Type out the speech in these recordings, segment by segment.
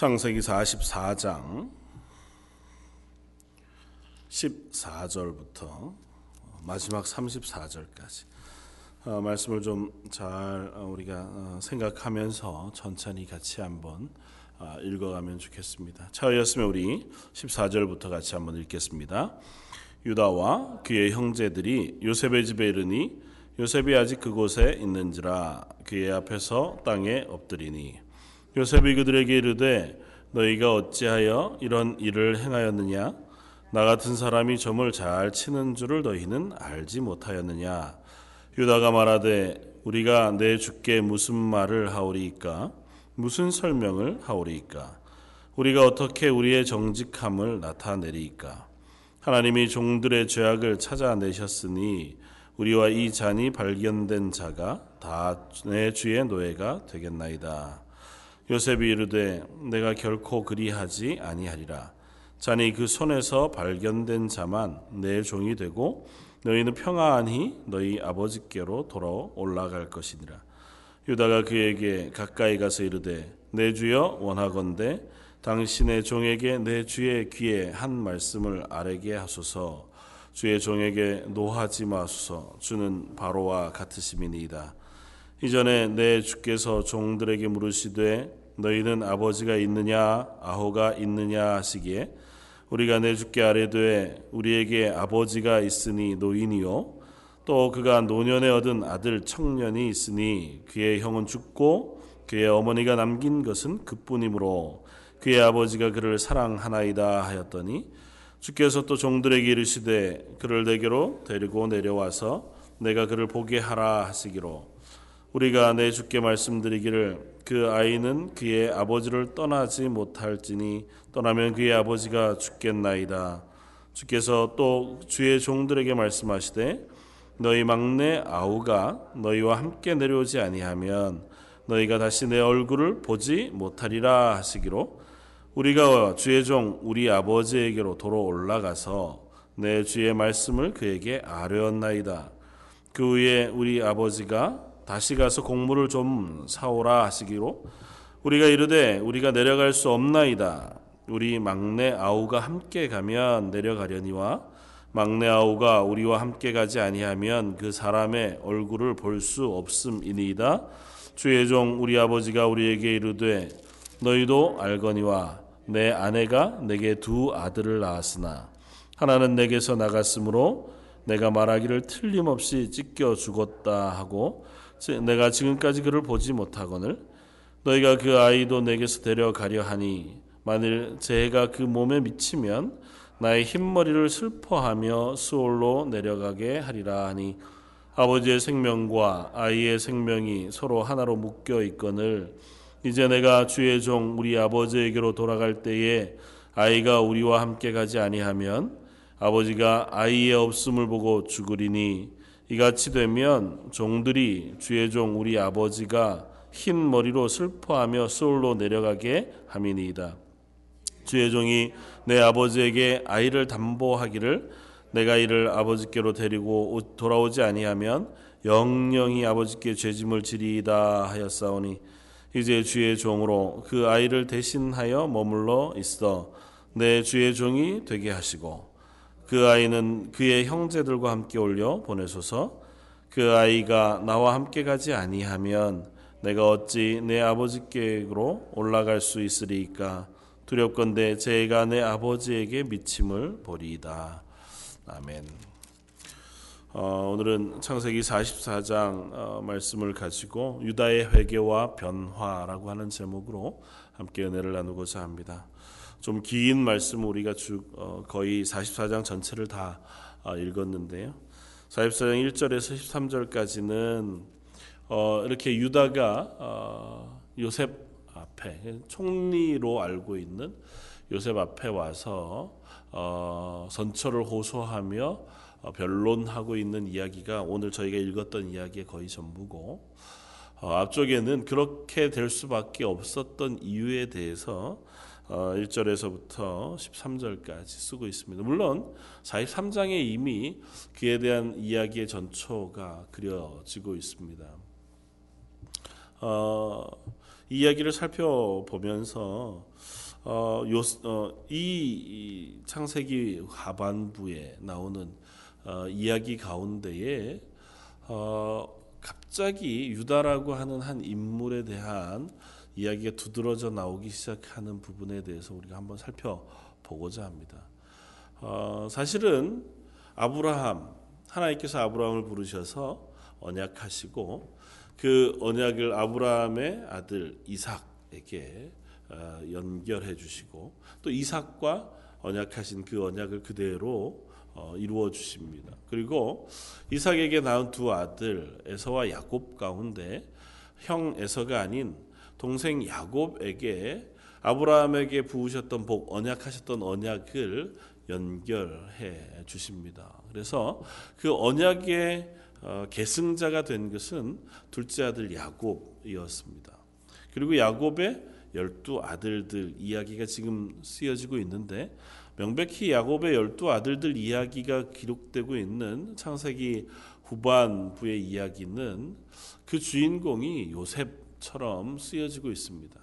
창세기 44장 14절부터 마지막 34절까지 어, 말씀을 좀 잘 우리가 어, 생각하면서 천천히 같이 한번 어, 읽어가면 좋겠습니다. 차였으면 우리 14절부터 같이 한번 읽겠습니다. 유다와 그의 형제들이 요셉의 집에 이르니 요셉이 아직 그곳에 있는지라 그의 앞에서 땅에 엎드리니 요셉이 그들에게 이르되 너희가 어찌하여 이런 일을 행하였느냐? 나 같은 사람이 점을 잘 치는 줄을 너희는 알지 못하였느냐? 유다가 말하되 우리가 내 주께 무슨 말을 하오리이까? 무슨 설명을 하오리이까? 우리가 어떻게 우리의 정직함을 나타내리이까? 하나님이 종들의 죄악을 찾아내셨으니 우리와 이 잔이 발견된 자가 다 내 주의 노예가 되겠나이다 요셉이 이르되 내가 결코 그리하지 아니하리라 잔이 그 손에서 발견된 자만 내 종이 되고 너희는 평안히 너희 아버지께로 돌아 올라갈 것이니라. 유다가 그에게 가까이 가서 이르되 내 주여 원하건대 당신의 종에게 내 주의 귀에 한 말씀을 아뢰게 하소서 주의 종에게 노하지 마소서 주는 바로와 같으심이니이다. 이전에 내 주께서 종들에게 물으시되 너희는 아버지가 있느냐 아호가 있느냐 하시기에 우리가 내 주께 아뢰되 우리에게 아버지가 있으니 노인이요. 또 그가 노년에 얻은 아들 청년이 있으니 그의 형은 죽고 그의 어머니가 남긴 것은 그뿐이므로 그의 아버지가 그를 사랑하나이다 하였더니 주께서 또 종들에게 이르시되 그를 내게로 데리고 내려와서 내가 그를 보게 하라 하시기로 우리가 내 주께 말씀드리기를 그 아이는 그의 아버지를 떠나지 못할지니 떠나면 그의 아버지가 죽겠나이다. 주께서 또 주의 종들에게 말씀하시되 너희 막내 아우가 너희와 함께 내려오지 아니하면 너희가 다시 내 얼굴을 보지 못하리라 하시기로 우리가 주의 종 우리 아버지에게로 도로 올라가서 내 주의 말씀을 그에게 아뢰었나이다. 그 후에 우리 아버지가 다시 가서 곡물을 좀 사오라 하시기로 우리가 이르되 우리가 내려갈 수 없나이다. 우리 막내 아우가 함께 가면 내려가려니와 막내 아우가 우리와 함께 가지 아니하면 그 사람의 얼굴을 볼 수 없음이니이다. 주의 종 우리 아버지가 우리에게 이르되 너희도 알거니와 내 아내가 내게 두 아들을 낳았으나 하나는 내게서 나갔으므로 내가 말하기를 틀림없이 찢겨 죽었다 하고 내가 지금까지 그를 보지 못하거늘 너희가 그 아이도 내게서 데려가려 하니 만일 재해가 그 몸에 미치면 나의 흰머리를 슬퍼하며 수올로 내려가게 하리라 하니 아버지의 생명과 아이의 생명이 서로 하나로 묶여 있거늘 이제 내가 주의 종 우리 아버지에게로 돌아갈 때에 아이가 우리와 함께 가지 아니하면 아버지가 아이의 없음을 보고 죽으리니 이같이 되면 종들이 주의 종 우리 아버지가 흰 머리로 슬퍼하며 소울로 내려가게 함이니이다. 주의 종이 내 아버지에게 아이를 담보하기를 내가 이를 아버지께로 데리고 돌아오지 아니하면 영영이 아버지께 죄짐을 지리이다 하였사오니 이제 주의 종으로 그 아이를 대신하여 머물러 있어 내 주의 종이 되게 하시고 그 아이는 그의 형제들과 함께 올려 보내소서. 그 아이가 나와 함께 가지 아니하면 내가 어찌 내 아버지께로 올라갈 수 있으리까? 두렵건대 제가 내 아버지에게 미침을 보리이다. 아멘. 어, 오늘은 창세기 44장 어, 말씀을 가지고 유다의 회개와 변화라고 하는 제목으로 함께 은혜를 나누고자 합니다. 좀 긴 말씀 우리가 쭉 어, 거의 44장 전체를 다 어, 읽었는데요. 44장 1절에서 13절까지는 어, 이렇게 유다가 요셉 앞에 총리로 알고 있는 요셉 앞에 와서 선처를 호소하며 변론하고 있는 이야기가 오늘 저희가 읽었던 이야기의 거의 전부고 앞쪽에는 그렇게 될 수밖에 없었던 이유에 대해서 1절에서부터 어, 13절까지 쓰고 있습니다. 물론 43장에 이미 그에 대한 이야기의 전초가 그려지고 있습니다. 어, 이 이야기를 살펴보면서 어, 요, 어, 이, 이 창세기 하반부에 나오는 어, 이야기 가운데에 어, 갑자기 유다라고 하는 한 인물에 대한 이야기가 두드러져 나오기 시작하는 부분에 대해서 우리가 한번 살펴보고자 합니다. 어, 사실은 아브라함 하나님께서 아브라함을 부르셔서 언약하시고 그 언약을 아브라함의 아들 이삭에게 어, 연결해 주시고 또 이삭과 언약하신 그 언약을 그대로 어, 이루어 주십니다. 그리고 이삭에게 낳은 두 아들 에서와 야곱 가운데 형 에서가 아닌 동생 야곱에게 아브라함에게 부으셨던 복 언약하셨던 언약을 연결해 주십니다. 그래서 그 언약의 어, 계승자가 된 것은 둘째 아들 야곱이었습니다. 그리고 야곱의 열두 아들들 이야기가 지금 쓰여지고 있는데 명백히 야곱의 열두 아들들 이야기가 기록되고 있는 창세기 후반부의 이야기는 그 주인공이 요셉처럼 쓰여지고 있습니다.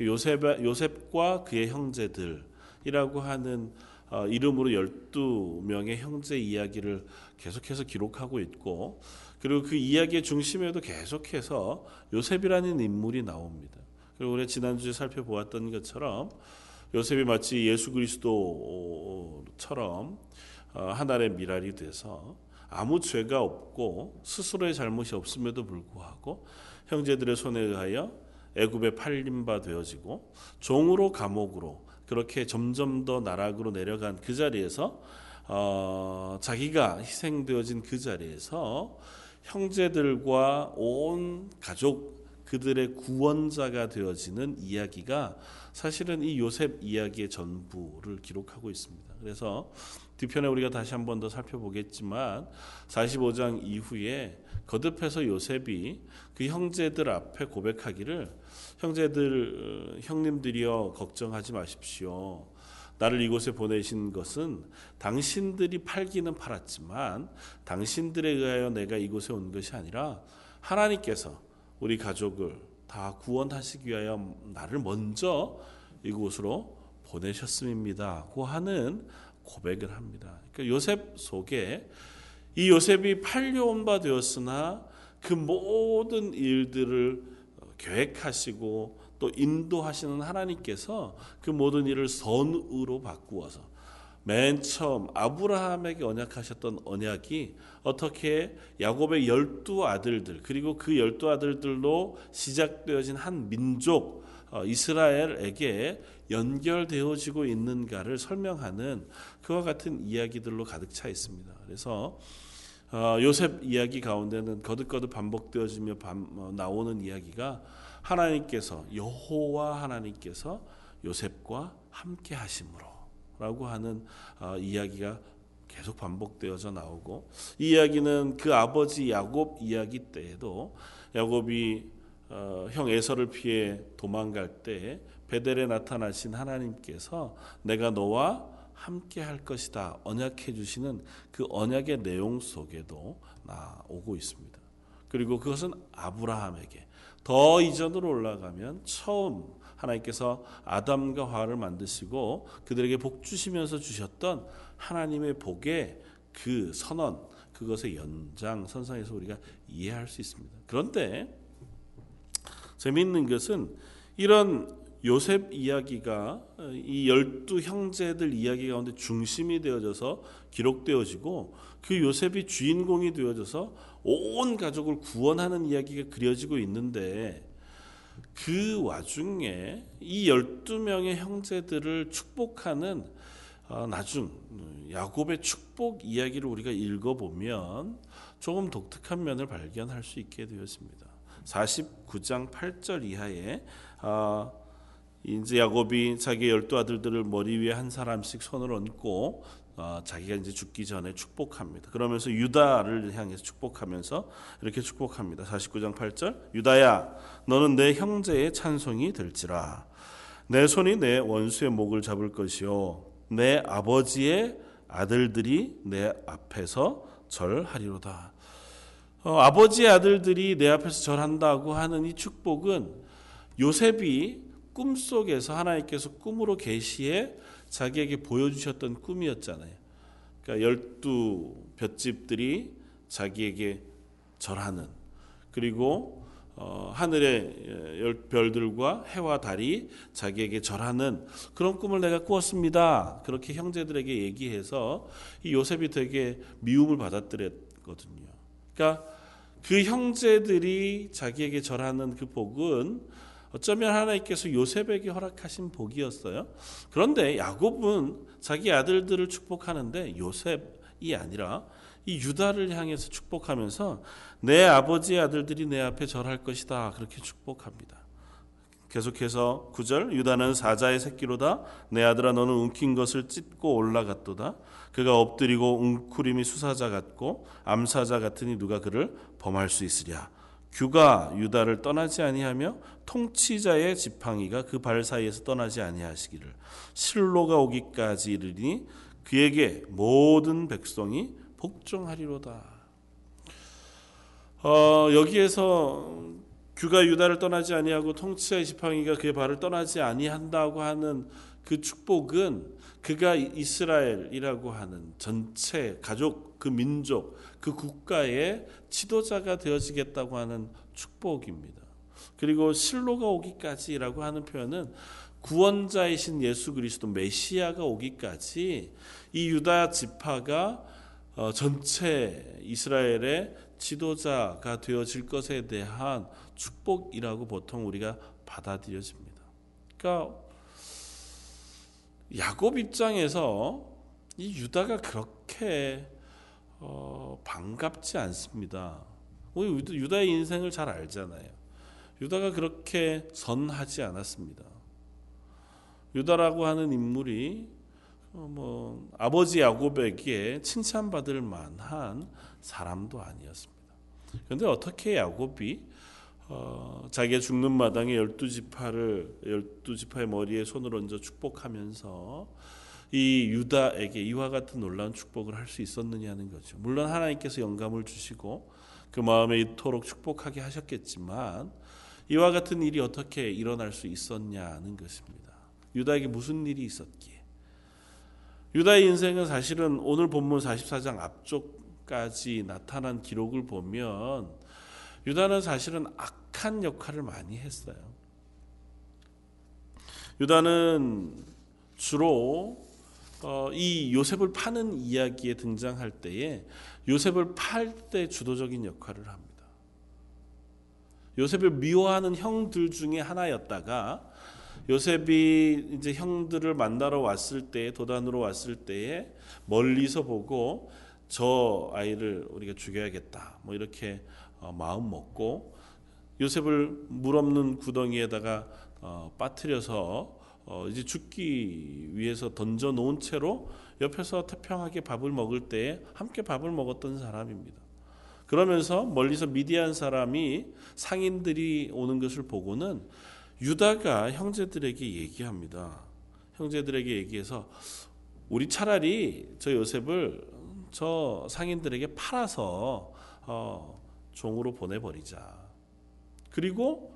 요셉 요셉과 그의 형제들이라고 하는 어, 이름으로 12명의 형제 이야기를 계속해서 기록하고 있고 그리고 그 이야기의 중심에도 계속해서 요셉이라는 인물이 나옵니다. 그리고 우리 지난주에 살펴보았던 것처럼 요셉이 마치 예수 그리스도처럼 어, 하나의 미랄이 돼서 아무 죄가 없고 스스로의 잘못이 없음에도 불구하고 형제들의 손에 의하여 애굽에 팔림 바 되어지고 종으로 감옥으로 그렇게 점점 더 나락으로 내려간 그 자리에서 어, 자기가 희생되어진 그 자리에서 형제들과 온 가족 그들의 구원자가 되어지는 이야기가 사실은 이 요셉 이야기의 전부를 기록하고 있습니다. 그래서 뒤편에 우리가 다시 한 번 더 살펴보겠지만 45장 이후에 거듭해서 요셉이 그 형제들 앞에 고백하기를 형제들 형님들이여 걱정하지 마십시오. 나를 이곳에 보내신 것은 당신들이 팔기는 팔았지만 당신들에 의하여 내가 이곳에 온 것이 아니라 하나님께서 우리 가족을 다 구원하시기 위하여 나를 먼저 이곳으로 보내셨음입니다고 하는 고백을 합니다. 그러니까 요셉 속에 이 요셉이 팔려온 바 되었으나 그 모든 일들을 계획하시고 또 인도하시는 하나님께서 그 모든 일을 선으로 바꾸어서 맨 처음 아브라함에게 언약하셨던 언약이 어떻게 야곱의 열두 아들들 그리고 그 열두 아들들로 시작되어진 한 민족 어, 이스라엘에게 연결되어지고 있는가를 설명하는 그와 같은 이야기들로 가득 차 있습니다. 그래서 어, 요셉 이야기 가운데는 거듭거듭 반복되어지며 어, 나오는 이야기가 하나님께서 여호와 하나님께서 요셉과 함께 하심으로 라고 하는 이야기가 계속 반복되어져 나오고 이 이야기는 그 아버지 야곱 이야기 때에도 야곱이 어, 형 에서를 피해 도망갈 때 베델에 나타나신 하나님께서 내가 너와 함께 할 것이다 언약해 주시는 그 언약의 내용 속에도 나오고 있습니다. 그리고 그것은 아브라함에게 더 이전으로 올라가면 처음 하나님께서 아담과 하와를 만드시고 그들에게 복 주시면서 주셨던 하나님의 복의 그 선언 그것의 연장 선상에서 우리가 이해할 수 있습니다. 그런데 재미있는 것은 이런 요셉 이야기가 이 열두 형제들 이야기 가운데 중심이 되어져서 기록되어지고 그 요셉이 주인공이 되어져서 온 가족을 구원하는 이야기가 그려지고 있는데 그 와중에 이 열두 명의 형제들을 축복하는 어, 나중 야곱의 축복 이야기를 우리가 읽어보면 조금 독특한 면을 발견할 수 있게 되었습니다. 49장 8절 이하에 어, 이제 야곱이 자기 열두 아들들을 머리 위에 한 사람씩 손을 얹고 어, 자기가 이제 죽기 전에 축복합니다. 그러면서 유다를 향해서 축복하면서 이렇게 축복합니다. 49장 8절 유다야 너는 내 형제의 찬송이 될지라 내 손이 내 원수의 목을 잡을 것이요 내 아버지의 아들들이 내 앞에서 절하리로다. 어, 아버지의 아들들이 내 앞에서 절한다고 하는 이 축복은 요셉이 꿈속에서 하나님께서 꿈으로 계시에 자기에게 보여주셨던 꿈이었잖아요. 그러니까 열두 볏집들이 자기에게 절하는 그리고 어, 하늘의 별들과 해와 달이 자기에게 절하는 그런 꿈을 내가 꾸었습니다. 그렇게 형제들에게 얘기해서 이 요셉이 되게 미움을 받았더랬거든요. 그러니까 그 형제들이 자기에게 절하는 그 복은 어쩌면 하나님께서 요셉에게 허락하신 복이었어요. 그런데 야곱은 자기 아들들을 축복하는데 요셉이 아니라 이 유다를 향해서 축복하면서 내 아버지의 아들들이 내 앞에 절할 것이다. 그렇게 축복합니다. 계속해서 9절 유다는 사자의 새끼로다 내 아들아 너는 움킨 것을 찢고 올라갔도다 그가 엎드리고 웅크림이 수사자 같고 암사자 같으니 누가 그를 범할 수 있으랴 규가 유다를 떠나지 아니하며 통치자의 지팡이가 그 발 사이에서 떠나지 아니하시기를 실로가 오기까지 이르니 그에게 모든 백성이 복종하리로다. 어, 여기에서 규가 유다를 떠나지 아니하고 통치자의 지팡이가 그의 발을 떠나지 아니한다고 하는 그 축복은 그가 이스라엘이라고 하는 전체 가족 그 민족 그 국가의 지도자가 되어지겠다고 하는 축복입니다. 그리고 실로가 오기까지라고 하는 표현은 구원자이신 예수 그리스도 메시아가 오기까지 이 유다 지파가 어, 전체 이스라엘의 지도자가 되어질 것에 대한 축복이라고 보통 우리가 받아들여집니다. 그러니까 야곱 입장에서 이 유다가 그렇게 어, 반갑지 않습니다. 우리 유다의 인생을 잘 알잖아요. 유다가 그렇게 선하지 않았습니다. 유다라고 하는 인물이 어, 뭐 아버지 야곱에게 칭찬받을 만한 사람도 아니었습니다. 그런데 어떻게 야곱이 어, 자기가 죽는 마당에 열두 지파를 열두 지파의 머리에 손을 얹어 축복하면서 이 유다에게 이와 같은 놀라운 축복을 할 수 있었느냐는 거죠. 물론 하나님께서 영감을 주시고 그 마음에 이토록 축복하게 하셨겠지만 이와 같은 일이 어떻게 일어날 수 있었냐는 것입니다. 유다에게 무슨 일이 있었기에 유다의 인생은 사실은 오늘 본문 44장 앞쪽까지 나타난 기록을 보면 유다는 사실은 악한 역할을 많이 했어요. 유다는 주로 어, 이 요셉을 파는 이야기에 등장할 때에 요셉을 팔 때 주도적인 역할을 합니다. 요셉을 미워하는 형들 중에 하나였다가 요셉이 이제 형들을 만나러 왔을 때 도단으로 왔을 때에 멀리서 보고 저 아이를 우리가 죽여야겠다. 뭐 이렇게 어, 마음 먹고 요셉을 물 없는 구덩이에다가 어, 빠뜨려서 어, 이제 죽기 위해서 던져 놓은 채로 옆에서 태평하게 밥을 먹을 때 함께 밥을 먹었던 사람입니다. 그러면서 멀리서 미디안 사람이 상인들이 오는 것을 보고는 유다가 형제들에게 얘기합니다. 형제들에게 얘기해서 우리 차라리 저 요셉을 저 상인들에게 팔아서 어, 종으로 보내버리자. 그리고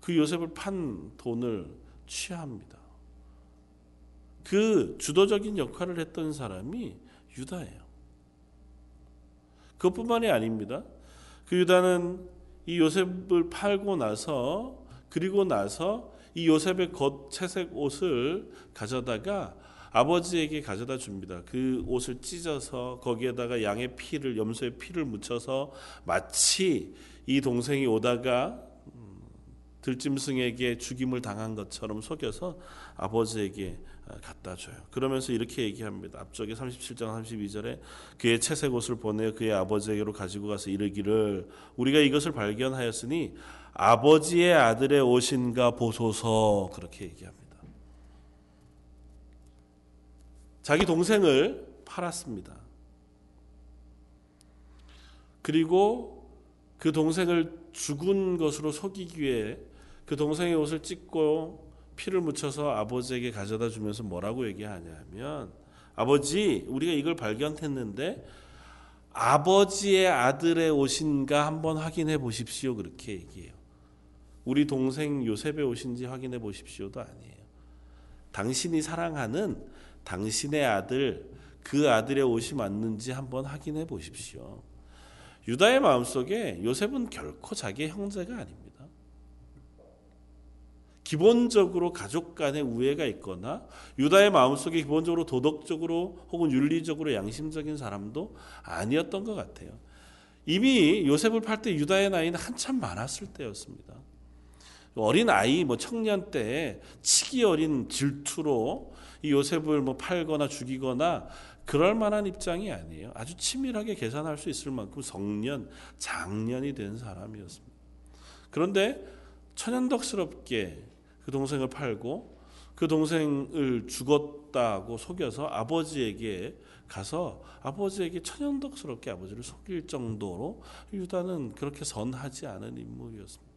그 요셉을 판 돈을 취합니다. 그 주도적인 역할을 했던 사람이 유다예요. 그것뿐만이 아닙니다. 그 유다는 이 요셉을 팔고 나서 그리고 나서 이 요셉의 겉 채색 옷을 가져다가 아버지에게 가져다 줍니다. 그 옷을 찢어서 거기에다가 양의 피를 염소의 피를 묻혀서 마치 이 동생이 오다가 음, 들짐승에게 죽임을 당한 것처럼 속여서 아버지에게 어, 갖다 줘요. 그러면서 이렇게 얘기합니다. 앞쪽에 37장 32절에 그의 채색 옷을 보내 그의 아버지에게로 가지고 가서 이르기를 우리가 이것을 발견하였으니 아버지의 아들의 옷인가 보소서 그렇게 얘기합니다. 자기 동생을 팔았습니다. 그리고 그 동생을 죽은 것으로 속이기 위해 그 동생의 옷을 찢고 피를 묻혀서 아버지에게 가져다 주면서 뭐라고 얘기하냐면 아버지 우리가 이걸 발견했는데 아버지의 아들의 옷인가 한번 확인해 보십시오 그렇게 얘기해요. 우리 동생 요셉의 옷인지 확인해 보십시오도 아니에요. 당신이 사랑하는 당신의 아들 그 아들의 옷이 맞는지 한번 확인해 보십시오. 유다의 마음속에 요셉은 결코 자기의 형제가 아닙니다. 기본적으로 가족 간의 우애가 있거나 유다의 마음속에 기본적으로 도덕적으로 혹은 윤리적으로 양심적인 사람도 아니었던 것 같아요. 이미 요셉을 팔 때 유다의 나이는 한참 많았을 때였습니다. 어린 아이, 뭐 청년 때 치기 어린 질투로 이 요셉을 뭐 팔거나 죽이거나 그럴 만한 입장이 아니에요. 아주 치밀하게 계산할 수 있을 만큼 성년, 장년이 된 사람이었습니다. 그런데 천연덕스럽게 그 동생을 팔고 그 동생을 죽었다고 속여서 아버지에게 가서 아버지에게 천연덕스럽게 아버지를 속일 정도로 유다는 그렇게 선하지 않은 인물이었습니다.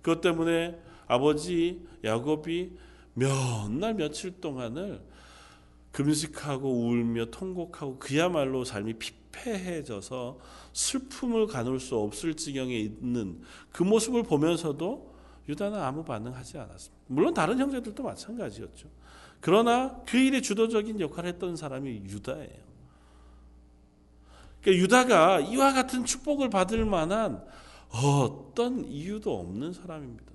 그것 때문에 아버지 야곱이 몇 날 며칠 동안을 금식하고 울며 통곡하고 그야말로 삶이 피폐해져서 슬픔을 가눌 수 없을 지경에 있는 그 모습을 보면서도 유다는 아무 반응하지 않았습니다. 물론 다른 형제들도 마찬가지였죠. 그러나 그 일에 주도적인 역할을 했던 사람이 유다예요. 그러니까 유다가 이와 같은 축복을 받을 만한 어떤 이유도 없는 사람입니다.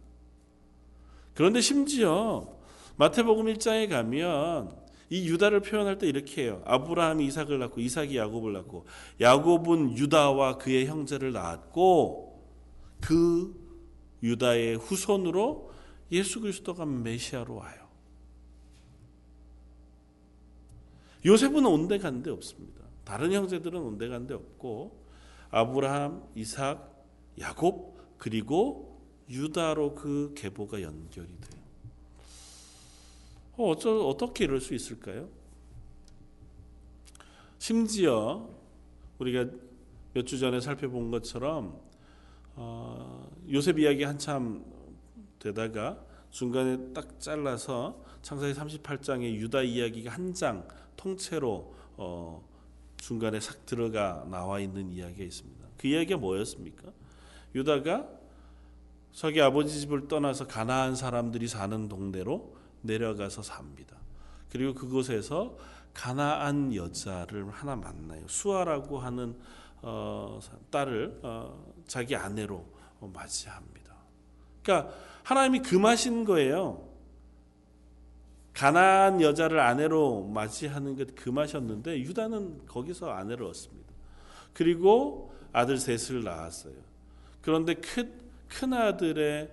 그런데 심지어 마태복음 1장에 가면 이 유다를 표현할 때 이렇게 해요. 아브라함이 이삭을 낳고 이삭이 야곱을 낳고 야곱은 유다와 그의 형제를 낳았고 그 유다의 후손으로 예수 그리스도가 메시아로 와요. 요셉은 온데간데 없습니다. 다른 형제들은 온데간데 없고 아브라함, 이삭, 야곱 그리고 유다로 그 계보가 연결이. 어, 어쩌, 어떻게 이럴 수 있을까요? 심지어 우리가 몇 주 전에 살펴본 것처럼 어, 요셉 이야기 한참 되다가 중간에 딱 잘라서 창세기 38장의 유다 이야기가 한 장 통째로 어, 중간에 싹 들어가 나와 있는 이야기가 있습니다. 그 이야기가 뭐였습니까? 유다가 자기 아버지 집을 떠나서 가나안 사람들이 사는 동네로 내려가서 삽니다. 그리고 그곳에서 가나안 여자를 하나 만나요. 수아라고 하는 어, 딸을 어, 자기 아내로 맞이합니다. 그러니까 하나님이 금하신 거예요. 가난 여자를 아내로 맞이하는 것 금하셨는데 유다는 거기서 아내를 얻습니다. 그리고 아들 셋을 낳았어요. 그런데 큰, 큰 아들의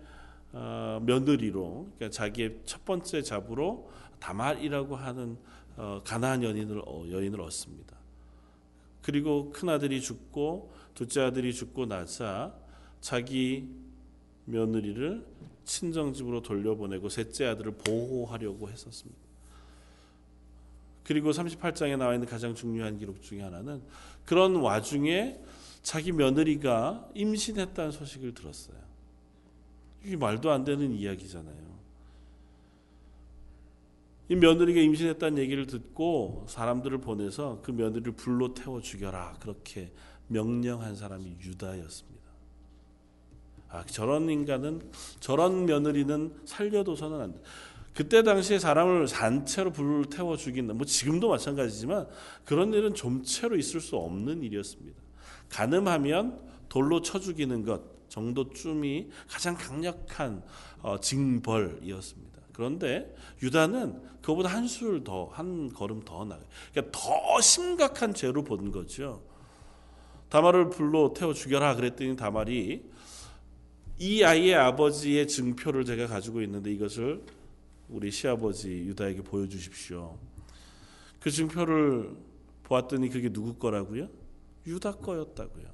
어, 며느리로 그러니까 자기의 첫 번째 잡으로 다말이라고 하는 어, 가나안 여인을 어, 여인을 얻습니다. 그리고 큰 아들이 죽고 둘째 아들이 죽고 나자 자기 며느리를 친정집으로 돌려보내고 셋째 아들을 보호하려고 했었습니다. 그리고 38장에 나와 있는 가장 중요한 기록 중에 하나는 그런 와중에 자기 며느리가 임신했다는 소식을 들었어요. 이게 말도 안 되는 이야기잖아요. 이 며느리가 임신했다는 얘기를 듣고 사람들을 보내서 그 며느리를 불로 태워 죽여라. 그렇게 명령한 사람이 유다였습니다. 아, 저런 인간은 저런 며느리는 살려둬서는 안 돼. 그때 당시에 사람을 산채로 불을 태워 죽인다. 뭐 지금도 마찬가지지만 그런 일은 좀채로 있을 수 없는 일이었습니다. 가늠하면 돌로 쳐 죽이는 것 정도쯤이 가장 강력한 어, 징벌이었습니다. 그런데 유다는 그보다 한술 더, 한 걸음 더 나가요. 그러니까 더 심각한 죄로 본 거죠. 다말을 불로 태워 죽여라 그랬더니 다말이 이 아이의 아버지의 증표를 제가 가지고 있는데 이것을 우리 시아버지 유다에게 보여주십시오. 그 증표를 보았더니 그게 누구 거라고요? 유다 거였다고요.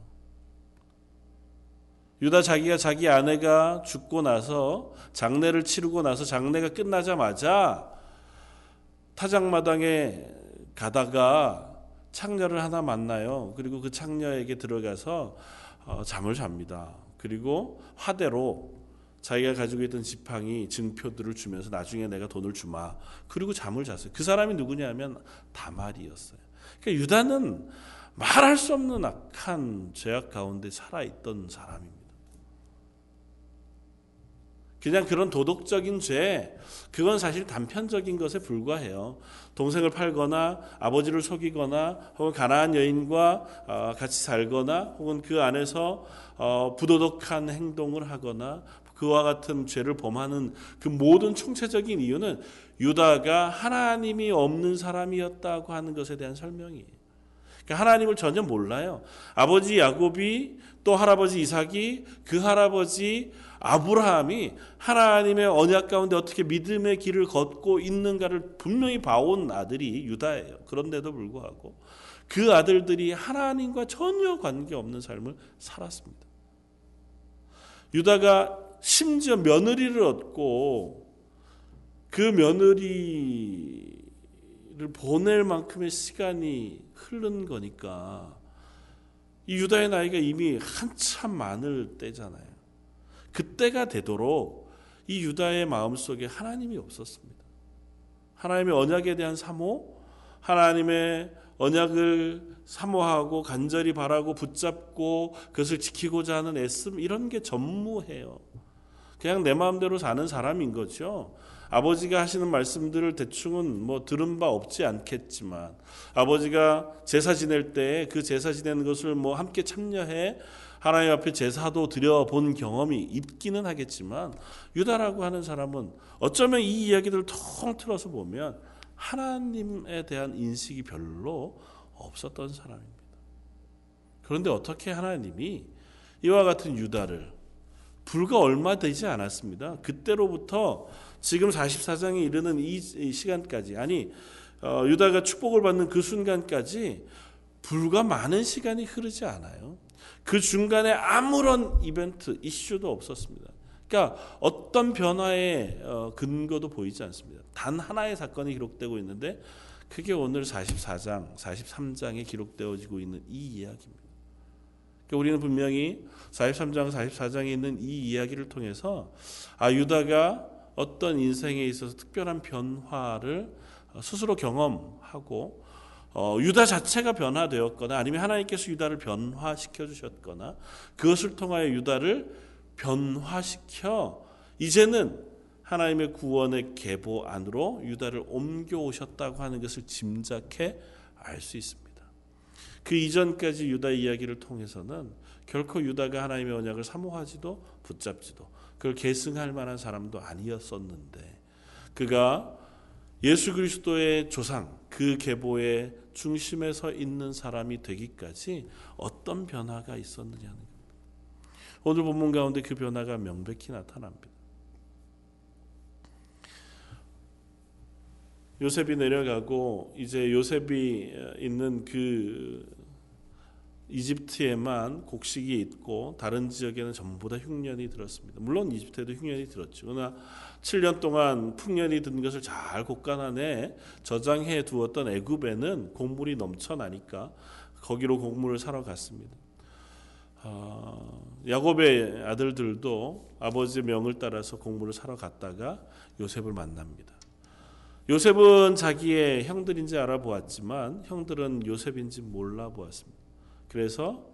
유다 자기가 자기 아내가 죽고 나서 장례를 치르고 나서 장례가 끝나자마자 타작마당에 가다가 창녀를 하나 만나요. 그리고 그 창녀에게 들어가서 어, 잠을 잡니다. 그리고 화대로 자기가 가지고 있던 지팡이 증표들을 주면서 나중에 내가 돈을 주마. 그리고 잠을 잤어요. 그 사람이 누구냐면 다말이었어요. 그러니까 유다는 말할 수 없는 악한 죄악 가운데 살아 있던 사람입니다. 그냥 그런 도덕적인 죄, 그건 사실 단편적인 것에 불과해요. 동생을 팔거나 아버지를 속이거나 혹은 가난한 여인과 어, 같이 살거나 혹은 그 안에서 어, 부도덕한 행동을 하거나 그와 같은 죄를 범하는 그 모든 총체적인 이유는 유다가 하나님이 없는 사람이었다고 하는 것에 대한 설명이에요. 그러니까 하나님을 전혀 몰라요. 아버지 야곱이 또 할아버지 이삭이 그 할아버지 아브라함이 하나님의 언약 가운데 어떻게 믿음의 길을 걷고 있는가를 분명히 봐온 아들이 유다예요. 그런데도 불구하고 그 아들들이 하나님과 전혀 관계없는 삶을 살았습니다. 유다가 심지어 며느리를 얻고 그 며느리를 보낼 만큼의 시간이 흐른 거니까 이 유다의 나이가 이미 한참 많을 때잖아요. 그때가 되도록 이 유다의 마음속에 하나님이 없었습니다. 하나님의 언약에 대한 사모, 하나님의 언약을 사모하고 간절히 바라고 붙잡고 그것을 지키고자 하는 애씀 이런 게 전무해요. 그냥 내 마음대로 사는 사람인 거죠. 아버지가 하시는 말씀들을 대충은 뭐 들은 바 없지 않겠지만 아버지가 제사 지낼 때 그 제사 지내는 것을 뭐 함께 참여해 하나님 앞에 제사도 드려 본 경험이 있기는 하겠지만 유다라고 하는 사람은 어쩌면 이 이야기들을 통틀어서 보면 하나님에 대한 인식이 별로 없었던 사람입니다. 그런데 어떻게 하나님이 이와 같은 유다를 불과 얼마 되지 않았습니다. 그때로부터 지금 44장에 이르는 이 시간까지 아니 어, 유다가 축복을 받는 그 순간까지 불과 많은 시간이 흐르지 않아요. 그 중간에 아무런 이벤트, 이슈도 없었습니다. 그러니까 어떤 변화의 어, 근거도 보이지 않습니다. 단 하나의 사건이 기록되고 있는데 그게 오늘 44장, 43장에 기록되어지고 있는 이 이야기입니다. 그러니까 우리는 분명히 43장, 44장에 있는 이 이야기를 통해서 아 유다가 어떤 인생에 있어서 특별한 변화를 스스로 경험하고 어, 유다 자체가 변화되었거나 아니면 하나님께서 유다를 변화시켜 주셨거나 그것을 통하여 유다를 변화시켜 이제는 하나님의 구원의 계보 안으로 유다를 옮겨 오셨다고 하는 것을 짐작해 알 수 있습니다. 그 이전까지 유다 이야기를 통해서는 결코 유다가 하나님의 언약을 사모하지도 붙잡지도 그걸 계승할 만한 사람도 아니었었는데 그가 예수 그리스도의 조상 그 계보의 중심에 서 있는 사람이 되기까지 어떤 변화가 있었느냐는 겁니다. 오늘 본문 가운데 그 변화가 명백히 나타납니다. 요셉이 내려가고 이제 요셉이 있는 그 이집트에만 곡식이 있고 다른 지역에는 전부 다 흉년이 들었습니다. 물론 이집트에도 흉년이 들었죠. 그러나 7년 동안 풍년이 든 것을 잘 곡간안에 저장해 두었던 애굽에는 곡물이 넘쳐나니까 거기로 곡물을 사러 갔습니다. 어, 야곱의 아들들도 아버지의 명을 따라서 곡물을 사러 갔다가 요셉을 만납니다. 요셉은 자기의 형들인지 알아보았지만 형들은 요셉인지 몰라 보았습니다. 그래서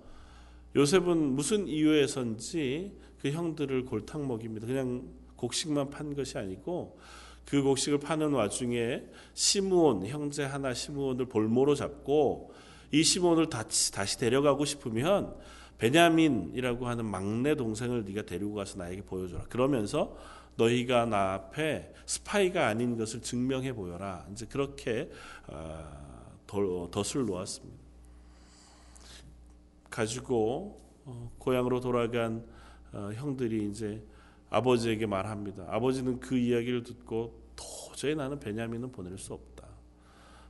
요셉은 무슨 이유에선지 그 형들을 골탕 먹입니다. 그냥 곡식만 판 것이 아니고 그 곡식을 파는 와중에 시므온 형제 하나 시므온을 볼모로 잡고 이 시므온을 다시, 다시 데려가고 싶으면 베냐민이라고 하는 막내 동생을 네가 데리고 가서 나에게 보여줘라. 그러면서 너희가 나 앞에 스파이가 아닌 것을 증명해 보여라. 이제 그렇게 어, 덫을 놓았습니다. 가지고 어, 고향으로 돌아간 어, 형들이 이제 아버지에게 말합니다. 아버지는 그 이야기를 듣고 도저히 나는 베냐민은 보낼 수 없다.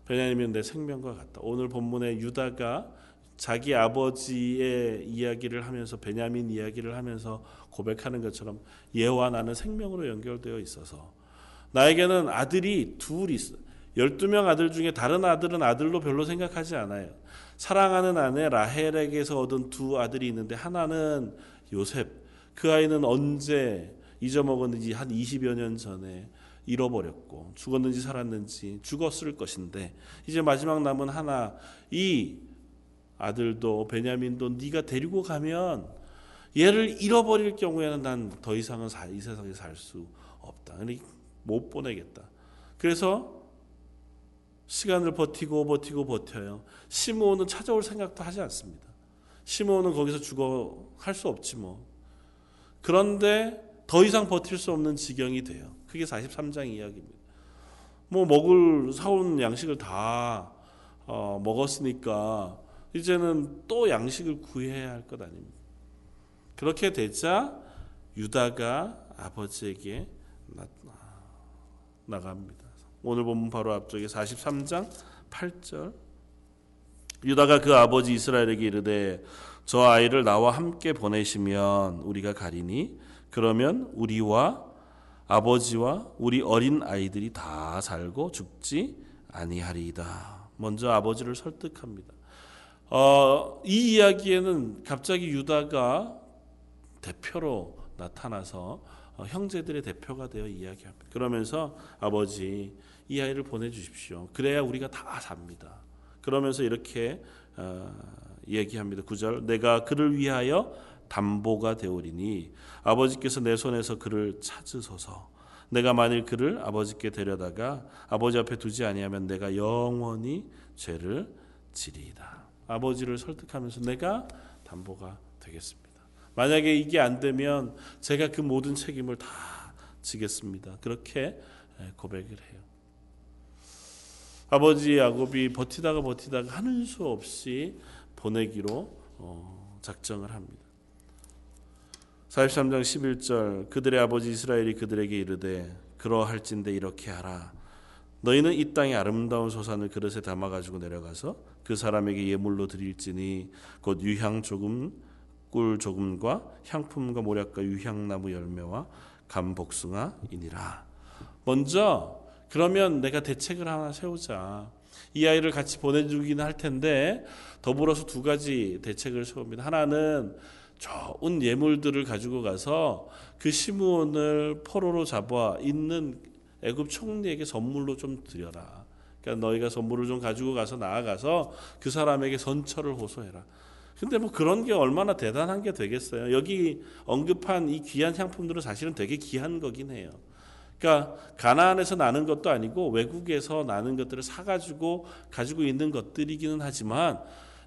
베냐민은 내 생명과 같다. 오늘 본문에 유다가 자기 아버지의 이야기를 하면서 베냐민 이야기를 하면서 고백하는 것처럼 얘와 나는 생명으로 연결되어 있어서 나에게는 아들이 둘 있어. 12명 아들 중에 다른 아들은 아들로 별로 생각하지 않아요. 사랑하는 아내 라헬에게서 얻은 두 아들이 있는데 하나는 요셉. 그 아이는 언제 잊어먹었는지 한 20여 년 전에 잃어버렸고 죽었는지 살았는지 죽었을 것인데 이제 마지막 남은 하나 이 아들도 베냐민도 네가 데리고 가면 얘를 잃어버릴 경우에는 난 더 이상은 이 세상에 살 수 없다. 못 보내겠다. 그래서 시간을 버티고 버티고 버텨요. 시므온은 찾아올 생각도 하지 않습니다. 시므온은 거기서 죽어 할 수 없지 뭐. 그런데 더 이상 버틸 수 없는 지경이 돼요. 그게 43장 이야기입니다. 뭐 먹을 사온 양식을 다 어, 먹었으니까 이제는 또 양식을 구해야 할 것 아닙니까? 그렇게 되자 유다가 아버지에게 나갑니다. 오늘 보면 바로 앞쪽에 43장 8절 유다가 그 아버지 이스라엘에게 이르되 저 아이를 나와 함께 보내시면 우리가 가리니 그러면 우리와 아버지와 우리 어린 아이들이 다 살고 죽지 아니하리이다. 먼저 아버지를 설득합니다. 어, 이 이야기에는 갑자기 유다가 대표로 나타나서 어, 형제들의 대표가 되어 이야기합니다. 그러면서 아버지 이 아이를 보내주십시오. 그래야 우리가 다 삽니다. 그러면서 이렇게 어, 얘기합니다. 9절 내가 그를 위하여 담보가 되오리니 아버지께서 내 손에서 그를 찾으소서 내가 만일 그를 아버지께 데려다가 아버지 앞에 두지 아니하면 내가 영원히 죄를 지리이다. 아버지를 설득하면서 내가 담보가 되겠습니다. 만약에 이게 안 되면 제가 그 모든 책임을 다 지겠습니다. 그렇게 고백을 해요. 아버지 야곱이 버티다가 버티다가 하는 수 없이 보내기로 어, 작정을 합니다. 43장 11절 그들의 아버지 이스라엘이 그들에게 이르되 그러할진대 이렇게 하라 너희는 이 땅의 아름다운 소산을 그릇에 담아 가지고 내려가서 그 사람에게 예물로 드릴지니 곧 유향 조금 꿀 조금과 향품과 모략과 유향나무 열매와 감복숭아이니라. 먼저 그러면 내가 대책을 하나 세우자. 이 아이를 같이 보내주기는 할 텐데 더불어서 두 가지 대책을 세웁니다. 하나는 좋은 예물들을 가지고 가서 그 시므온을 포로로 잡아 있는 애굽 총리에게 선물로 좀 드려라. 그러니까 너희가 선물을 좀 가지고 가서 나아가서 그 사람에게 선처를 호소해라. 근데 뭐 그런 게 얼마나 대단한 게 되겠어요. 여기 언급한 이 귀한 향품들은 사실은 되게 귀한 거긴 해요. 그러니까 가나안에서 나는 것도 아니고 외국에서 나는 것들을 사가지고 가지고 있는 것들이기는 하지만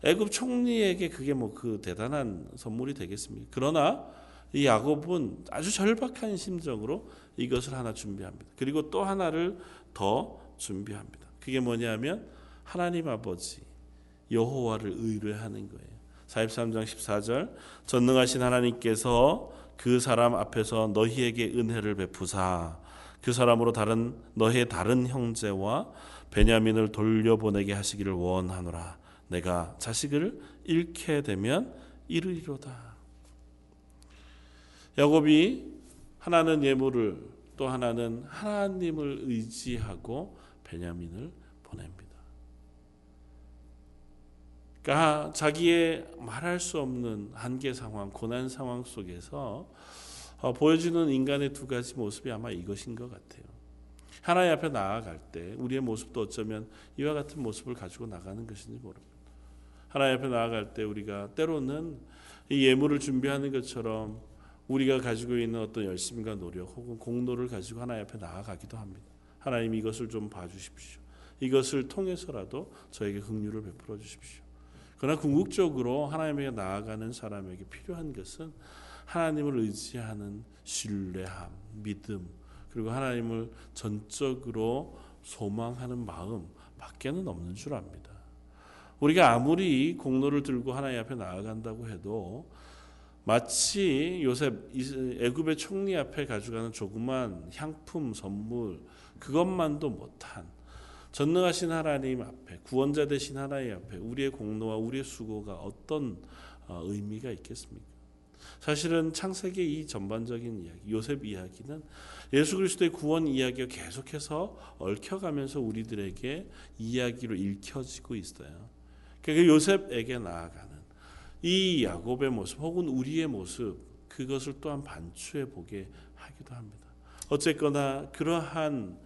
애굽 총리에게 그게 뭐 그 대단한 선물이 되겠습니까? 그러나 이 야곱은 아주 절박한 심정으로 이것을 하나 준비합니다. 그리고 또 하나를 더 준비합니다. 그게 뭐냐면 하나님 아버지 여호와를 의뢰하는 거예요. 43장 14절 전능하신 하나님께서 그 사람 앞에서 너희에게 은혜를 베푸사 그 사람으로 다른 너의 다른 형제와 베냐민을 돌려보내게 하시기를 원하노라 내가 자식을 잃게 되면 이르리로다 야곱이 하나는 예물을 또 하나는 하나님을 의지하고 베냐민을 보냅니다. 그러니까 자기의 말할 수 없는 한계 상황, 고난 상황 속에서 어, 보여주는 인간의 두 가지 모습이 아마 이것인 것 같아요. 하나님 앞에 나아갈 때 우리의 모습도 어쩌면 이와 같은 모습을 가지고 나가는 것인지 모릅니다. 하나님 앞에 나아갈 때 우리가 때로는 이 예물을 준비하는 것처럼 우리가 가지고 있는 어떤 열심과 노력 혹은 공로를 가지고 하나님 앞에 나아가기도 합니다. 하나님 이것을 좀 봐주십시오. 이것을 통해서라도 저에게 긍휼을 베풀어 주십시오. 그러나 궁극적으로 하나님에게 나아가는 사람에게 필요한 것은 하나님을 의지하는 신뢰함, 믿음, 그리고 하나님을 전적으로 소망하는 마음 밖에는 없는 줄 압니다. 우리가 아무리 공로를 들고 하나님 앞에 나아간다고 해도 마치 요셉 애굽의 총리 앞에 가져가는 조그만 향품 선물 그것만도 못한 전능하신 하나님 앞에 구원자 되신 하나님 앞에 우리의 공로와 우리의 수고가 어떤 어, 의미가 있겠습니까? 사실은 창세기 이 전반적인 이야기, 요셉 이야기는 예수 그리스도의 구원 이야기가 계속해서 얽혀가면서 우리들에게 이야기로 읽혀지고 있어요. 그러니까 요셉에게 나아가는 이 야곱의 모습 혹은 우리의 모습 그것을 또한 반추해 보게 하기도 합니다. 어쨌거나 그러한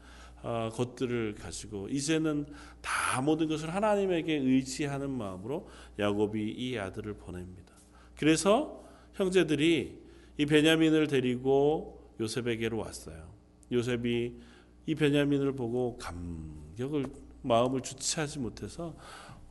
어, 것들을 가지고 이제는 다 모든 것을 하나님에게 의지하는 마음으로 야곱이 이 아들을 보냅니다. 그래서 형제들이 이 베냐민을 데리고 요셉에게로 왔어요. 요셉이 이 베냐민을 보고 감격을 마음을 주체하지 못해서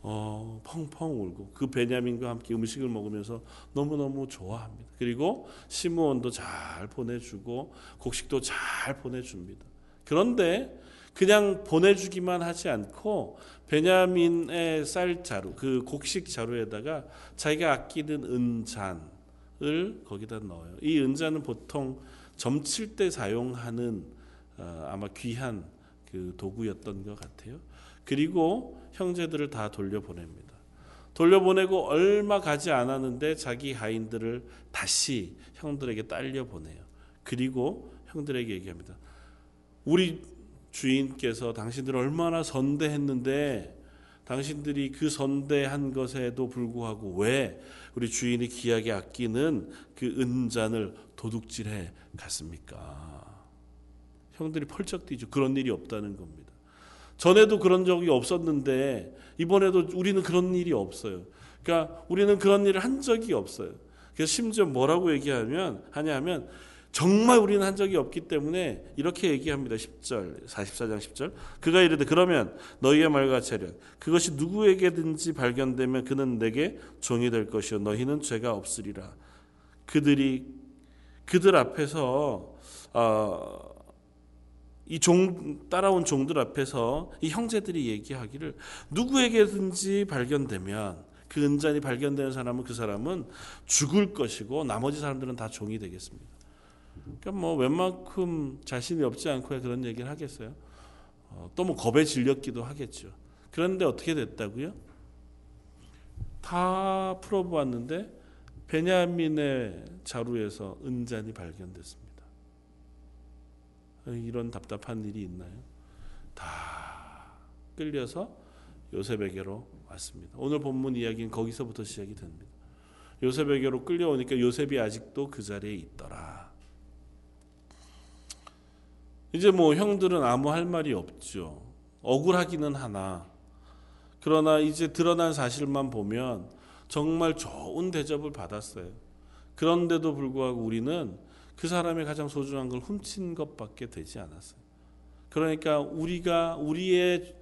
어, 펑펑 울고 그 베냐민과 함께 음식을 먹으면서 너무너무 좋아합니다. 그리고 시므온도 잘 보내주고 곡식도 잘 보내줍니다. 그런데 그냥 보내주기만 하지 않고 베냐민의 쌀 자루, 그 곡식 자루에다가 자기가 아끼는 은잔 을 거기다 넣어요. 이 은잔은 보통 점칠 때 사용하는 어, 아마 귀한 그 도구였던 것 같아요. 그리고 형제들을 다 돌려보냅니다. 돌려보내고 얼마 가지 않았는데 자기 하인들을 다시 형들에게 딸려 보내요. 그리고 형들에게 얘기합니다. 우리 주인께서 당신들 얼마나 선대했는데 당신들이 그 선대한 것에도 불구하고 왜 우리 주인이 귀하게 아끼는 그 은잔을 도둑질해 갔습니까? 형들이 펄쩍 뛰죠. 그런 일이 없다는 겁니다. 전에도 그런 적이 없었는데 이번에도 우리는 그런 일이 없어요. 그러니까 우리는 그런 일을 한 적이 없어요. 그래서 심지어 뭐라고 얘기하면 하냐면 정말 우리는 한 적이 없기 때문에 이렇게 얘기합니다. 10절, 44장 10절. 그가 이르되 그러면 너희의 말과 재련 그것이 누구에게든지 발견되면 그는 내게 종이 될 것이요 너희는 죄가 없으리라. 그들이 그들 앞에서 어, 이종 따라온 종들 앞에서 이 형제들이 얘기하기를 누구에게든지 발견되면 그 은잔이 발견되는 사람은 그 사람은 죽을 것이고 나머지 사람들은 다 종이 되겠습니다. 그러니까 뭐 웬만큼 자신이 없지 않고 그런 얘기를 하겠어요. 어, 또뭐 겁에 질렸기도 하겠죠. 그런데 어떻게 됐다고요? 다 풀어보았는데 베냐민의 자루에서 은잔이 발견됐습니다. 이런 답답한 일이 있나요? 다 끌려서 요셉에게로 왔습니다. 오늘 본문 이야기는 거기서부터 시작이 됩니다. 요셉에게로 끌려오니까 요셉이 아직도 그 자리에 있더라. 이제 뭐 형들은 아무 할 말이 없죠. 억울하기는 하나. 그러나 이제 드러난 사실만 보면 정말 좋은 대접을 받았어요. 그런데도 불구하고 우리는 그 사람의 가장 소중한 걸 훔친 것밖에 되지 않았어요. 그러니까 우리가 우리의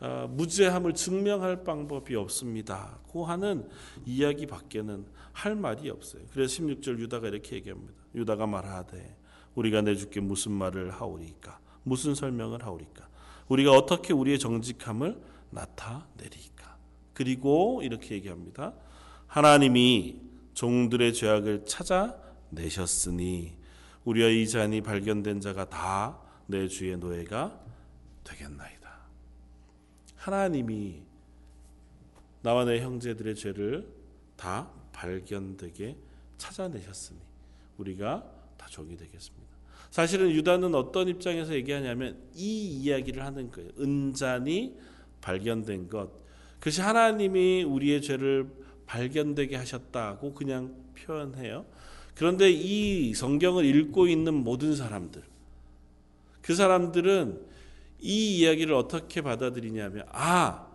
어, 무죄함을 증명할 방법이 없습니다.고 하는 이야기밖에는 할 말이 없어요. 그래서 16절 유다가 이렇게 얘기합니다. 유다가 말하되 우리가 내 주께 무슨 말을 하오리까? 무슨 설명을 하오리까? 우리가 어떻게 우리의 정직함을 나타내리까? 그리고 이렇게 얘기합니다. 하나님이 종들의 죄악을 찾아내셨으니 우리와 이 잔이 발견된 자가 다 내 주의 노예가 되겠나이다. 하나님이 나와 내 형제들의 죄를 다 발견되게 찾아내셨으니 우리가 다 종이 되겠습니다. 사실은 유다는 어떤 입장에서 얘기하냐면 이 이야기를 하는 거예요. 은잔이 발견된 것. 그것이 하나님이 우리의 죄를 발견되게 하셨다고 그냥 표현해요. 그런데 이 성경을 읽고 있는 모든 사람들, 그 사람들은 이 이야기를 어떻게 받아들이냐면, 아,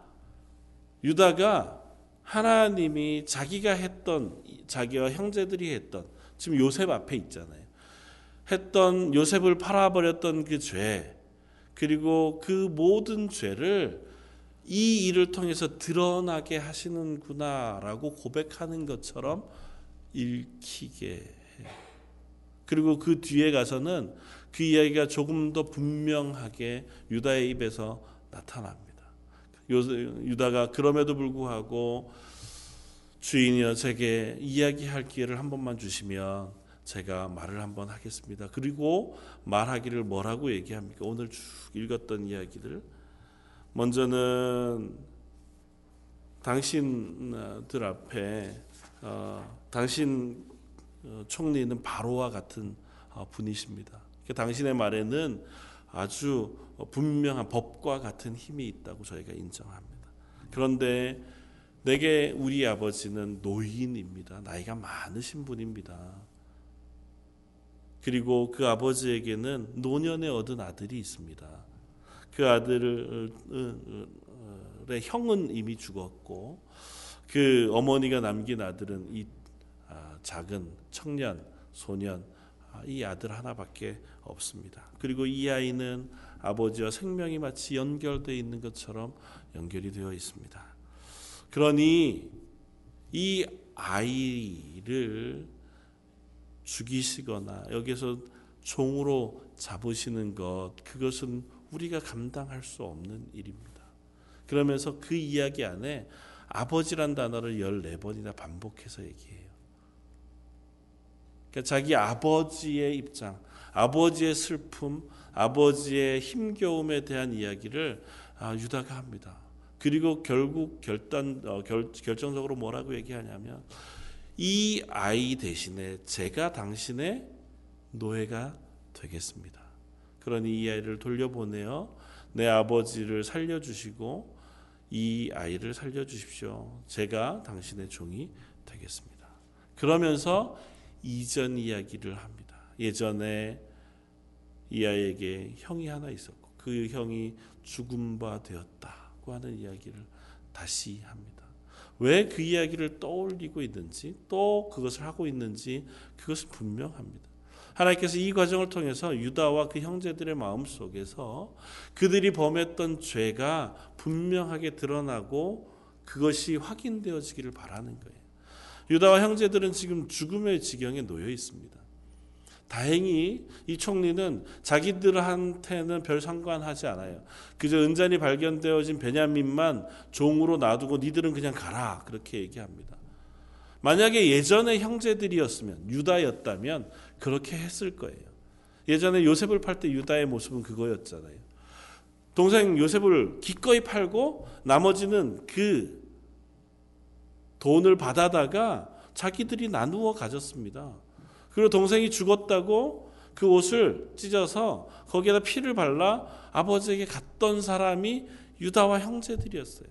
유다가 하나님이 자기가 했던, 자기와 형제들이 했던, 지금 요셉 앞에 있잖아요. 했던 요셉을 팔아버렸던 그 죄, 그리고 그 모든 죄를 이 일을 통해서 드러나게 하시는구나라고 고백하는 것처럼 읽히게 해요. 그리고 그 뒤에 가서는 그 이야기가 조금 더 분명하게 유다의 입에서 나타납니다. 유다가 그럼에도 불구하고 주인이여 제게 이야기할 기회를 한 번만 주시면 제가 말을 한번 하겠습니다. 그리고 말하기를 뭐라고 얘기합니까? 오늘 쭉 읽었던 이야기들. 먼저는 당신들 앞에 어, 당신 어, 총리는 바로와 같은 어, 분이십니다. 그러니까 당신의 말에는 아주 분명한 법과 같은 힘이 있다고 저희가 인정합니다. 그런데 내게 우리 아버지는 노인입니다. 나이가 많으신 분입니다. 그리고 그 아버지에게는 노년에 얻은 아들이 있습니다. 그 아들의 형은 이미 죽었고 그 어머니가 남긴 아들은 이 아, 작은 청년, 소년 아, 이 아들 하나밖에 없습니다. 그리고 이 아이는 아버지와 생명이 마치 연결되어 있는 것처럼 연결이 되어 있습니다. 그러니 이 아이를 죽이시거나 여기서 종으로 잡으시는 것 그것은 우리가 감당할 수 없는 일입니다. 그러면서 그 이야기 안에 아버지란 단어를 14번이나 반복해서 얘기해요. 그러니까 자기 아버지의 입장, 아버지의 슬픔, 아버지의 힘겨움에 대한 이야기를 아, 유다가 합니다. 그리고 결국 결단 어, 결, 결정적으로 뭐라고 얘기하냐면 이 아이 대신에 제가 당신의 노예가 되겠습니다. 그러니 이 아이를 돌려보내어 내 아버지를 살려주시고 이 아이를 살려주십시오. 제가 당신의 종이 되겠습니다. 그러면서 이전 이야기를 합니다. 예전에 이 아이에게 형이 하나 있었고 그 형이 죽음 바 되었다고 하는 이야기를 다시 합니다. 왜 그 이야기를 떠올리고 있는지 또 그것을 하고 있는지 그것은 분명합니다. 하나님께서 이 과정을 통해서 유다와 그 형제들의 마음 속에서 그들이 범했던 죄가 분명하게 드러나고 그것이 확인되어지기를 바라는 거예요. 유다와 형제들은 지금 죽음의 지경에 놓여 있습니다. 다행히 이 총리는 자기들한테는 별 상관하지 않아요. 그저 은잔이 발견되어진 베냐민만 종으로 놔두고 니들은 그냥 가라 그렇게 얘기합니다. 만약에 예전의 형제들이었으면 유다였다면 그렇게 했을 거예요. 예전에 요셉을 팔 때 유다의 모습은 그거였잖아요. 동생 요셉을 기꺼이 팔고 나머지는 그 돈을 받아다가 자기들이 나누어 가졌습니다. 그리고 동생이 죽었다고 그 옷을 찢어서 거기에다 피를 발라 아버지에게 갔던 사람이 유다와 형제들이었어요.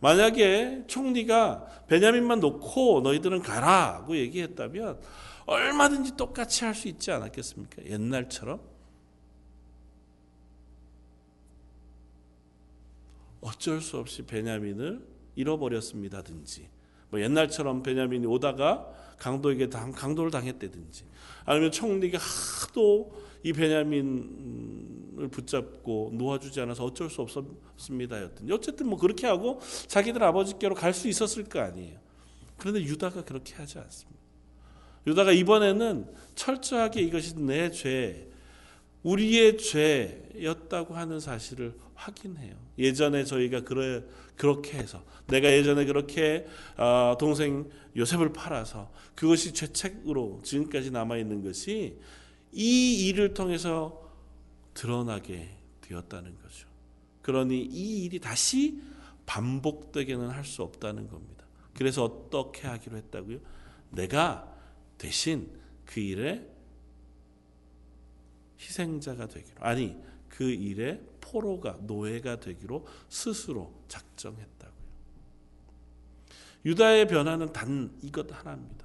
만약에 총리가 베냐민만 놓고 너희들은 가라고 얘기했다면 얼마든지 똑같이 할 수 있지 않았겠습니까? 옛날처럼 어쩔 수 없이 베냐민을 잃어버렸습니다든지 뭐 옛날처럼 베냐민이 오다가 강도에게 당, 강도를 당했다든지 아니면 총리가 하도 이 베냐민을 붙잡고 놓아주지 않아서 어쩔 수 없었습니다 였든지 어쨌든 뭐 그렇게 하고 자기들 아버지께로 갈 수 있었을 거 아니에요. 그런데 유다가 그렇게 하지 않습니다. 유다가 이번에는 철저하게 이것이 내 죄, 우리의 죄였다고 하는 사실을 확인해요. 예전에 저희가 그래, 그렇게 해서 내가 예전에 그렇게 어, 동생 요셉을 팔아서 그것이 죄책으로 지금까지 남아 있는 것이 이 일을 통해서 드러나게 되었다는 거죠. 그러니 이 일이 다시 반복되게는 할 수 없다는 겁니다. 그래서 어떻게 하기로 했다고요? 내가 대신 그 일에 희생자가 되기로 아니 그 일에 포로가 노예가 되기로 스스로 작정했다고요. 유다의 변화는 단 이것 하나입니다.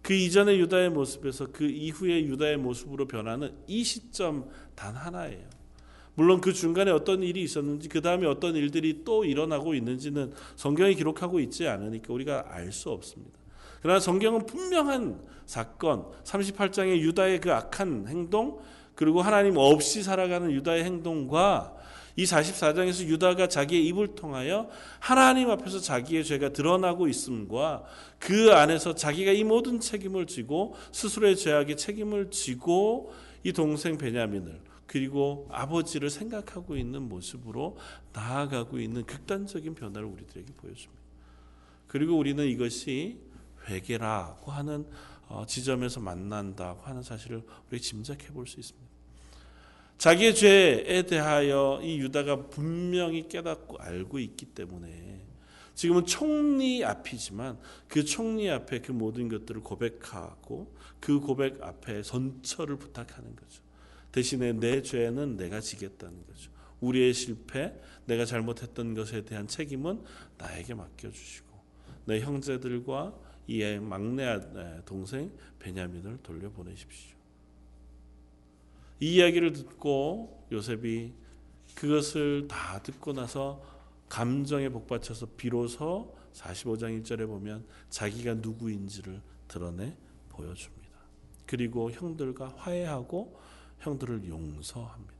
그 이전의 유다의 모습에서 그 이후의 유다의 모습으로 변하는 이 시점 단 하나예요. 물론 그 중간에 어떤 일이 있었는지 그 다음에 어떤 일들이 또 일어나고 있는지는 성경이 기록하고 있지 않으니까 우리가 알 수 없습니다. 그러나 성경은 분명한 사건, 38장의 유다의 그 악한 행동, 그리고 하나님 없이 살아가는 유다의 행동과 이 44장에서 유다가 자기의 입을 통하여 하나님 앞에서 자기의 죄가 드러나고 있음과 그 안에서 자기가 이 모든 책임을 지고 스스로의 죄악의 책임을 지고 이 동생 베냐민을 그리고 아버지를 생각하고 있는 모습으로 나아가고 있는 극단적인 변화를 우리들에게 보여줍니다. 그리고 우리는 이것이 회개라고 하는 어, 지점에서 만난다고 하는 사실을 우리 짐작해 볼 수 있습니다. 자기의 죄에 대하여 이 유다가 분명히 깨닫고 알고 있기 때문에 지금은 총리 앞이지만 그 총리 앞에 그 모든 것들을 고백하고 그 고백 앞에 선처를 부탁하는 거죠. 대신에 내 죄는 내가 지겠다는 거죠. 우리의 실패, 내가 잘못했던 것에 대한 책임은 나에게 맡겨주시고 내 형제들과 이 막내 동생 베냐민을 돌려보내십시오. 이 이야기를 듣고 요셉이 그것을 다 듣고 나서 감정에 복받쳐서 비로소 45장 1절에 보면 자기가 누구인지를 드러내 보여줍니다. 그리고 형들과 화해하고 형들을 용서합니다.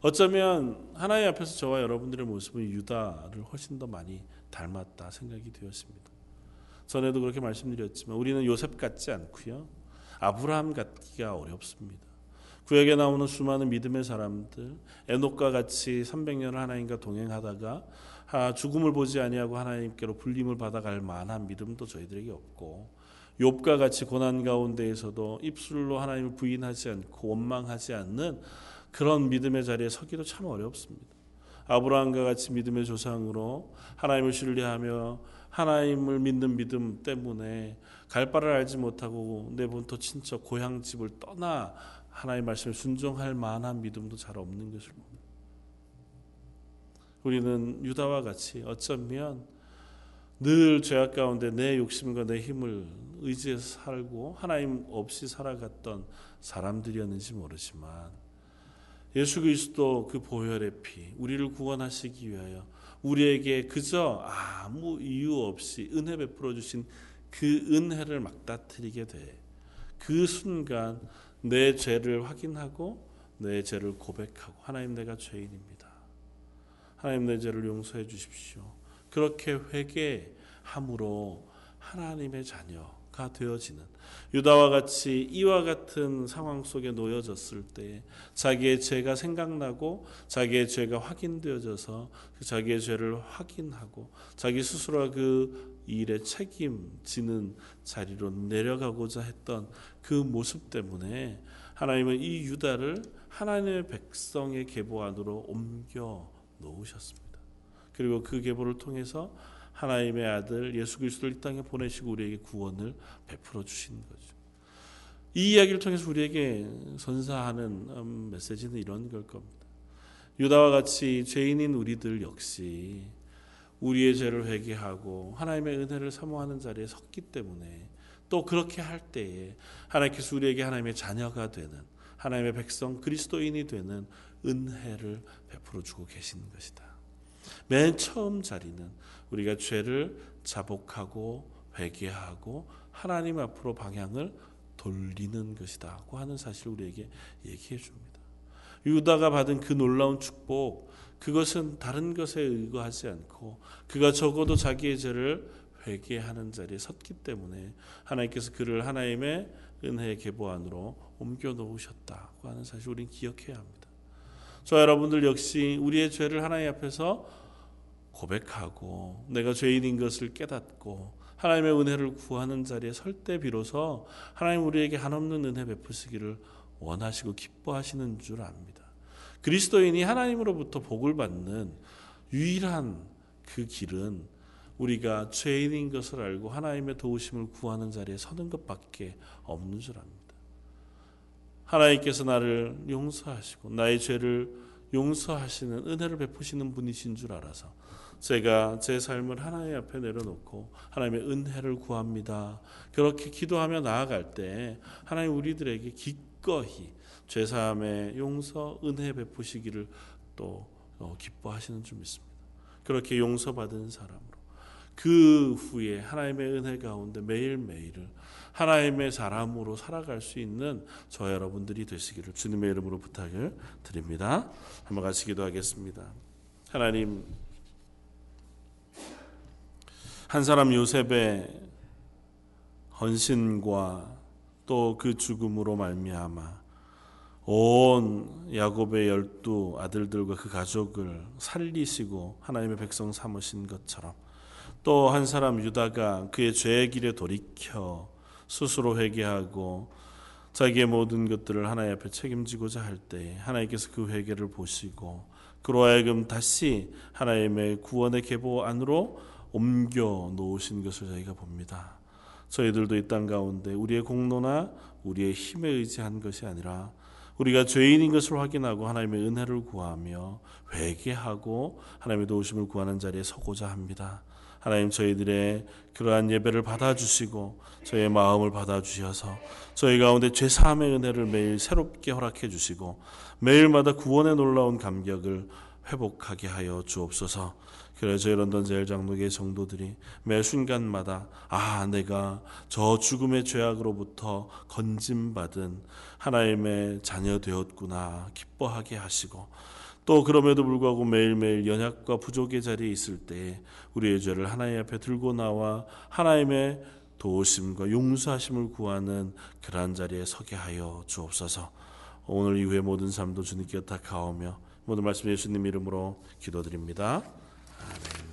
어쩌면 하나님 앞에서 저와 여러분들의 모습은 유다를 훨씬 더 많이 닮았다 생각이 되었습니다. 전에도 그렇게 말씀드렸지만 우리는 요셉 같지 않고요. 아브라함 같기가 어렵습니다. 구약에 나오는 수많은 믿음의 사람들, 에녹과 같이 300년을 하나님과 동행하다가 죽음을 보지 아니하고 하나님께로 불림을 받아갈 만한 믿음도 저희들에게 없고 욥과 같이 고난 가운데에서도 입술로 하나님을 부인하지 않고 원망하지 않는 그런 믿음의 자리에 서기도 참 어렵습니다. 아브라함과 같이 믿음의 조상으로 하나님을 신뢰하며 하나님을 믿는 믿음 때문에 갈 바를 알지 못하고 내 본토 친척 고향 집을 떠나 하나님의 말씀에 순종할 만한 믿음도 잘 없는 것을 봅니다. 우리는 유다와 같이 어쩌면 늘 죄악 가운데 내 욕심과 내 힘을 의지해서 살고 하나님 없이 살아갔던 사람들이었는지 모르지만 예수 그리스도 그 보혈의 피 우리를 구원하시기 위하여 우리에게 그저 아무 이유 없이 은혜 베풀어 주신 그 은혜를 막다트리게 돼. 그 순간 내 죄를 확인하고 내 죄를 고백하고 하나님 내가 죄인입니다. 하나님 내 죄를 용서해 주십시오. 그렇게 회개함으로 하나님의 자녀 가 되어지는 유다와 같이 이와 같은 상황 속에 놓여졌을 때 자기의 죄가 생각나고 자기의 죄가 확인되어져서 자기의 죄를 확인하고 자기 스스로가 그 일에 책임지는 자리로 내려가고자 했던 그 모습 때문에 하나님은 이 유다를 하나님의 백성의 계보 안으로 옮겨 놓으셨습니다. 그리고 그 계보를 통해서 하나님의 아들 예수 그리스도를 이 땅에 보내시고 우리에게 구원을 베풀어 주신 거죠. 이 이야기를 통해서 우리에게 선사하는 음, 메시지는 이런 걸 겁니다. 유다와 같이 죄인인 우리들 역시 우리의 죄를 회개하고 하나님의 은혜를 사모하는 자리에 섰기 때문에 또 그렇게 할 때에 하나님께서 우리에게 하나님의 자녀가 되는 하나님의 백성 그리스도인이 되는 은혜를 베풀어 주고 계시는 것이다. 맨 처음 자리는 우리가 죄를 자복하고 회개하고 하나님 앞으로 방향을 돌리는 것이다고 하는 사실을 우리에게 얘기해 줍니다. 유다가 받은 그 놀라운 축복 그것은 다른 것에 의거하지 않고 그가 적어도 자기의 죄를 회개하는 자리에 섰기 때문에 하나님께서 그를 하나님의 은혜의 계보 안으로 옮겨 놓으셨다고 하는 사실 우리는 기억해야 합니다. 저 여러분들 역시 우리의 죄를 하나님 앞에서 고백하고 내가 죄인인 것을 깨닫고 하나님의 은혜를 구하는 자리에 설 때 비로소 하나님 우리에게 한없는 은혜 베푸시기를 원하시고 기뻐하시는 줄 압니다. 그리스도인이 하나님으로부터 복을 받는 유일한 그 길은 우리가 죄인인 것을 알고 하나님의 도우심을 구하는 자리에 서는 것밖에 없는 줄 압니다. 하나님께서 나를 용서하시고 나의 죄를 용서하시는 은혜를 베푸시는 분이신 줄 알아서 제가 제 삶을 하나님 앞에 내려놓고 하나님의 은혜를 구합니다. 그렇게 기도하며 나아갈 때 하나님 우리들에게 기꺼이 죄 사함의 용서 은혜 베푸시기를 또 어, 기뻐하시는 줄 믿습니다. 그렇게 용서받은 사람으로 그 후에 하나님의 은혜 가운데 매일매일을 하나님의 사람으로 살아갈 수 있는 저 여러분들이 되시기를 주님의 이름으로 부탁을 드립니다. 한번 같이 기도하겠습니다. 하나님 한 사람 요셉의 헌신과 또 그 죽음으로 말미암아 온 야곱의 열두 아들들과 그 가족을 살리시고 하나님의 백성 삼으신 것처럼 또 한 사람 유다가 그의 죄의 길에 돌이켜 스스로 회개하고 자기의 모든 것들을 하나님 앞에 책임지고자 할 때 하나님께서 그 회개를 보시고 그로 하여금 다시 하나님의 구원의 계보 안으로 옮겨 놓으신 것을 저희가 봅니다. 저희들도 이 땅 가운데 우리의 공로나 우리의 힘에 의지한 것이 아니라 우리가 죄인인 것을 확인하고 하나님의 은혜를 구하며 회개하고 하나님의 도우심을 구하는 자리에 서고자 합니다. 하나님 저희들의 그러한 예배를 받아주시고 저희의 마음을 받아주셔서 저희 가운데 죄사함의 은혜를 매일 새롭게 허락해 주시고 매일마다 구원의 놀라운 감격을 회복하게 하여 주옵소서. 그래 저희 런던 제일 장로계 성도들이 매 순간마다 아 내가 저 죽음의 죄악으로부터 건짐받은 하나님의 자녀 되었구나 기뻐하게 하시고 또 그럼에도 불구하고 매일매일 연약과 부족의 자리에 있을 때 우리의 죄를 하나님 앞에 들고 나와 하나님의 도우심과 용서하심을 구하는 그러한 자리에 서게 하여 주옵소서. 오늘 이후의 모든 삶도 주님께 다 가오며 모든 말씀 예수님 이름으로 기도드립니다. Amen.